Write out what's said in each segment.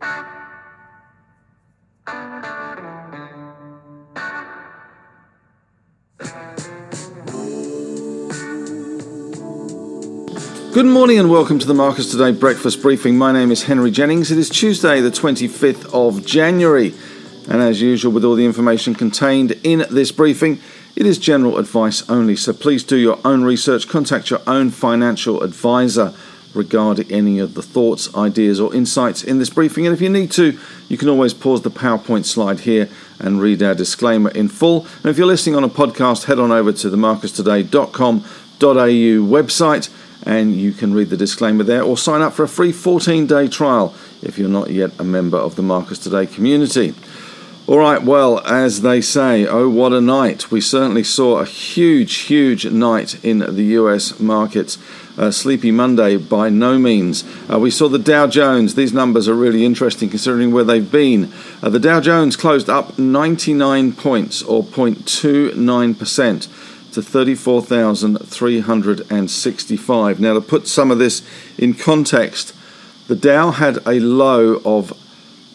Good morning and welcome to the Marcus Today breakfast briefing. My name is Henry Jennings. It is Tuesday, the 25th of January. And as usual, with all the information contained in this briefing, it is general advice only. So please do your own research, contact your own financial advisor regarding any of the thoughts, ideas, or insights in this briefing. And if you need to, you can always pause the PowerPoint slide here and read our disclaimer in full. And if you're listening on a podcast, head on over to the marcustoday.com.au website and you can read the disclaimer there or sign up for a free 14 day trial if you're not yet a member of the Marcus Today community. All right, well, as they say, oh, what a night. We certainly saw a huge, huge night in the US markets. Uh, Sleepy Monday by no means. Uh, we saw the Dow Jones. These numbers are really interesting considering where they've been. Uh, the Dow Jones closed up 99 points or 0.29% to 34,365. Now, to put some of this in context, the Dow had a low of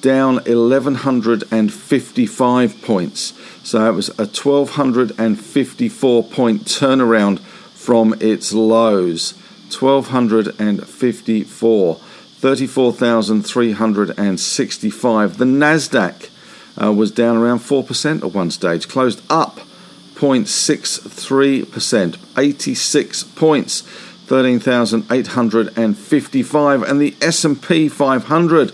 down 1,155 points. So it was a 1,254 point turnaround from its lows. 1,254. 34,365. The NASDAQ uh, was down around 4% at one stage, closed up 0.63%, 86 points, 13,855 and the S&P 500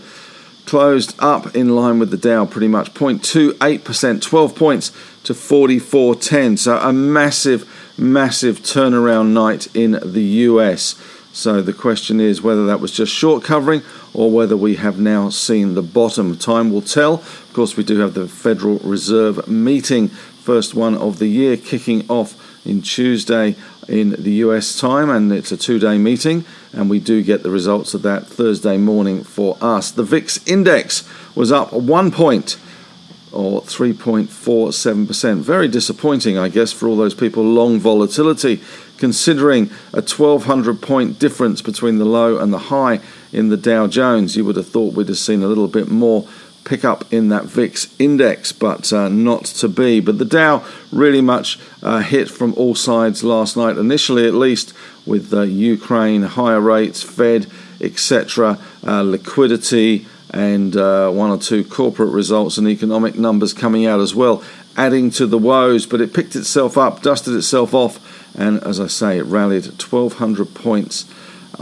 closed up in line with the Dow pretty much 0.28%, 12 points to 44.10. So a massive massive turnaround night in the US. So the question is whether that was just short covering or whether we have now seen the bottom. Time will tell. Of course, we do have the Federal Reserve meeting first one of the year kicking off in Tuesday in the US time, and it's a two day meeting, and we do get the results of that Thursday morning for us. The VIX index was up one point or 3.47%. Very disappointing, I guess, for all those people long volatility, considering a 1200 point difference between the low and the high in the Dow Jones. You would have thought we'd have seen a little bit more pick up in that VIX index, but uh, not to be. But the Dow really much uh, hit from all sides last night, initially at least with uh, Ukraine, higher rates, Fed, etc., uh, liquidity, and uh, one or two corporate results and economic numbers coming out as well, adding to the woes. But it picked itself up, dusted itself off, and as I say, it rallied 1,200 points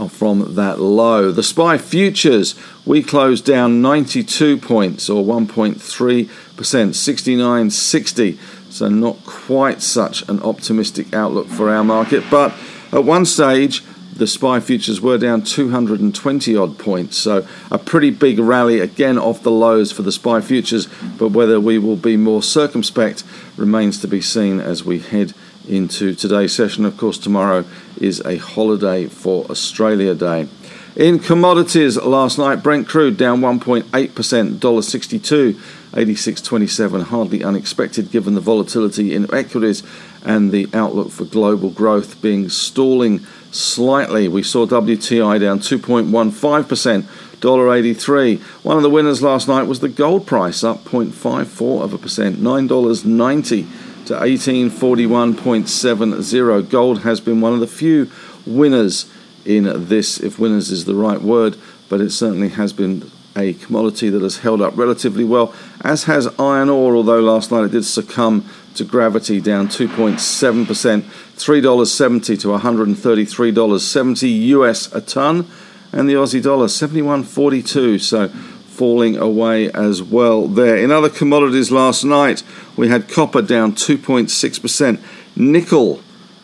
from that low. The SPI futures, we closed down 92 points or 1.3%, 69.60. So, not quite such an optimistic outlook for our market. But at one stage, the SPI futures were down 220 odd points. So, a pretty big rally again off the lows for the SPI futures. But whether we will be more circumspect remains to be seen as we head into today's session. Of course, tomorrow is a holiday for Australia Day. In commodities last night, Brent crude down 1.8%, $1.62, 86.27. Hardly unexpected given the volatility in equities and the outlook for global growth being stalling slightly. We saw WTI down 2.15%, $1.83. One of the winners last night was the gold price, up 0.54 of a percent, $9.90 to 1841.70. Gold has been one of the few winners in this, if winners is the right word, but it certainly has been a commodity that has held up relatively well, as has iron ore, although last night it did succumb to gravity, down 2.7%, $3.70 to $133.70 US a ton, and the Aussie dollar 71.42. So falling away as well there. In other commodities last night, we had copper down 2.6%, nickel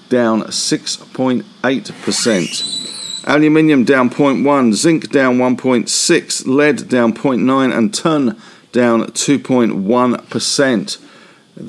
down 6.8%, aluminium down 0.1, zinc down 1.6, lead down 0.9 and tin down 2.1%.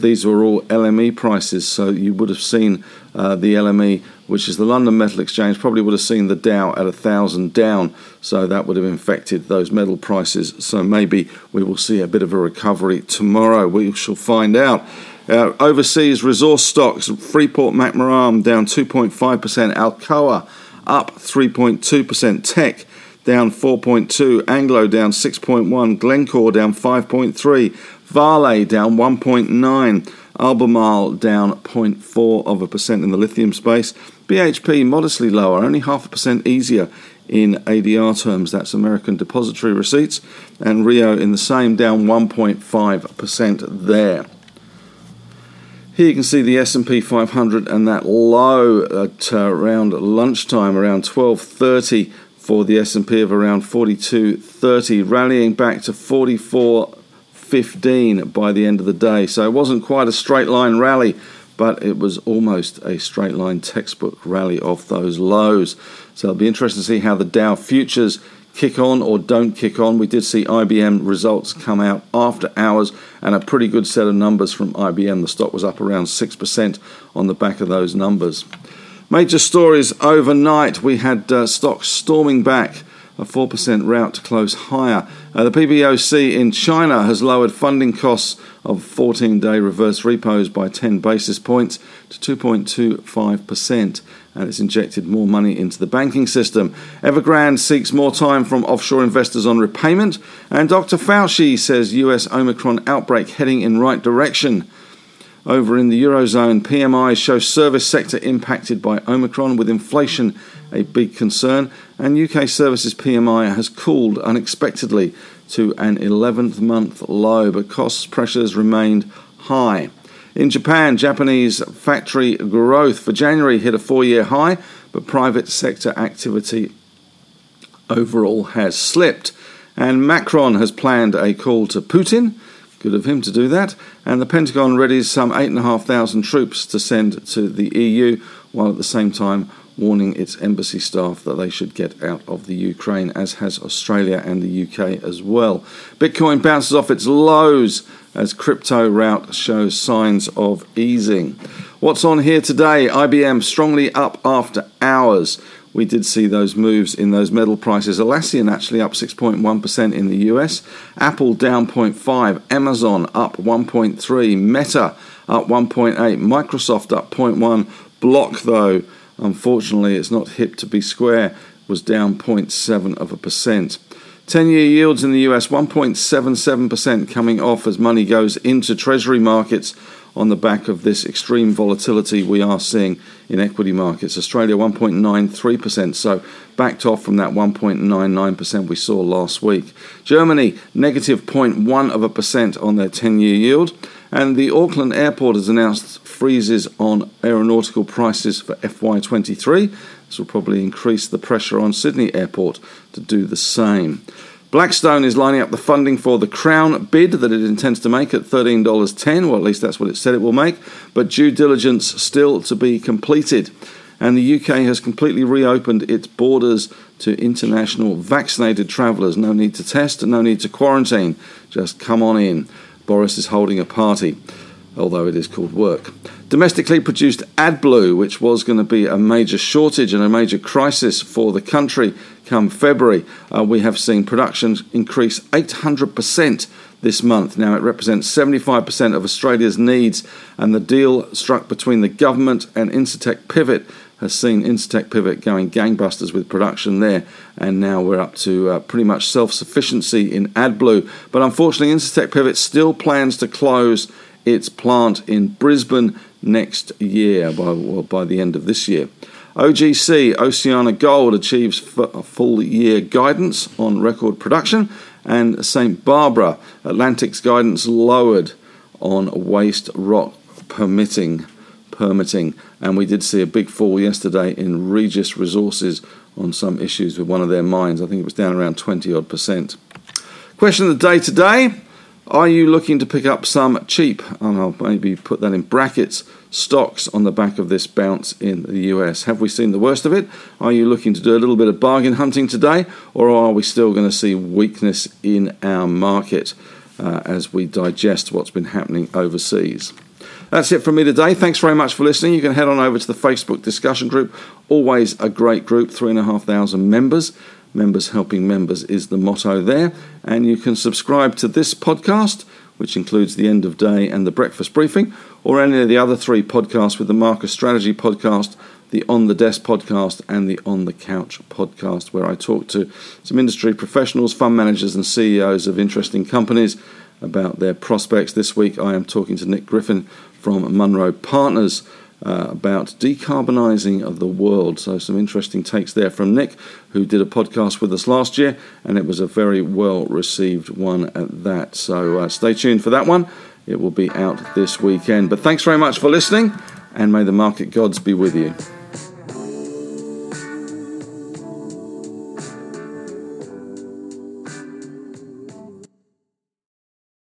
These were all LME prices, so you would have seen uh, the LME, which is the London Metal Exchange, probably would have seen the Dow at a thousand down, so that would have infected those metal prices. So maybe we will see a bit of a recovery tomorrow. We shall find out. Uh, overseas resource stocks, Freeport McMoRan down 2.5%, Alcoa up 3.2%, Teck down 4.2, Anglo down 6.1, Glencore down 5.3, Vale down 1.9, Albemarle down 0.4 of a percent in the lithium space, BHP modestly lower, only half a percent easier in ADR terms. That's American Depository Receipts, and Rio in the same, down 1.5% there. Here you can see the S&P 500 and that low at uh, around lunchtime, around 12:30 for the S&P of around 42.30, rallying back to 44.15 by the end of the day. So it wasn't quite a straight line rally, but it was almost a straight line textbook rally off those lows. So it'll be interesting to see how the Dow futures kick on or don't kick on. We did see IBM results come out after hours and a pretty good set of numbers from IBM. The stock was up around 6% on the back of those numbers. Major stories overnight. We had uh, stocks storming back a 4% route to close higher. Uh, the PBOC in China has lowered funding costs of 14 day reverse repos by 10 basis points to 2.25%, and it's injected more money into the banking system. Evergrande seeks more time from offshore investors on repayment, and Dr. Fauci says US Omicron outbreak heading in right direction. Over in the Eurozone, PMI show service sector impacted by Omicron, with inflation a big concern, and UK services PMI has cooled unexpectedly to an 11th month low, but cost pressures remained high. In Japan, Japanese factory growth for January hit a four year high, but private sector activity overall has slipped. And Macron has planned a call to Putin Good of him to do that. And the Pentagon readies some 8,500 troops to send to the EU, while at the same time warning its embassy staff that they should get out of the Ukraine, as has Australia and the UK as well. Bitcoin bounces off its lows as crypto rout shows signs of easing. What's on here today? IBM strongly up after hours we did see those moves in those metal prices. Atlassian actually up 6.1% in the US, Apple down 0.5, Amazon up 1.3, Meta up 1.8, Microsoft up 0.1, Block though, unfortunately it's not hip to be square, was down 0.7 of a percent. 10 year yields in the US 1.77% coming off as money goes into treasury markets on the back of this extreme volatility we are seeing in equity markets. Australia 1.93%, so backed off from that 1.99% we saw last week. Germany negative 0.1 of a percent on their 10-year yield, and the Auckland airport has announced freezes on aeronautical prices for FY23. This will probably increase the pressure on Sydney airport to do the same. Blackstone is lining up the funding for the Crown bid that it intends to make at $13.10, well, at least that's what it said it will make, but due diligence still to be completed. And the UK has completely reopened its borders to international vaccinated travellers. No need to test, no need to quarantine, just come on in. Boris is holding a party although it is called work. Domestically produced AdBlue, which was going to be a major shortage and a major crisis for the country come February, uh, we have seen production increase 800% this month. Now it represents 75% of Australia's needs, and the deal struck between the government and Incitec Pivot has seen Incitec Pivot going gangbusters with production there, and now we're up to uh, pretty much self sufficiency in AdBlue. But unfortunately, Incitec Pivot still plans to close its plant in Brisbane next year, by, well, by the end of this year. OGC, Oceana Gold, achieves full year guidance on record production, and St. Barbara, Atlantic's guidance lowered on waste rock permitting. Permitting, and we did see a big fall yesterday in Regis Resources on some issues with one of their mines. I think it was down around 20 odd percent. Question of the day today are you looking to pick up some cheap, and I'll maybe put that in brackets, stocks on the back of this bounce in the US? Have we seen the worst of it? Are you looking to do a little bit of bargain hunting today, or are we still going to see weakness in our market uh, as we digest what's been happening overseas? That's it from me today. Thanks very much for listening. You can head on over to the Facebook discussion group. Always a great group, three and a half thousand members. Members helping members is the motto there. And you can subscribe to this podcast, which includes the end of day and the breakfast briefing, or any of the other three podcasts with the Marcus Strategy podcast, the On the Desk podcast, and the On the Couch podcast, where I talk to some industry professionals, fund managers, and CEOs of interesting companies about their prospects. This week I am talking to Nick Griffin from Munro Partners. Uh, about decarbonising of the world. So, some interesting takes there from Nick, who did a podcast with us last year, and it was a very well received one at that. So, uh, stay tuned for that one. It will be out this weekend. But thanks very much for listening, and may the market gods be with you.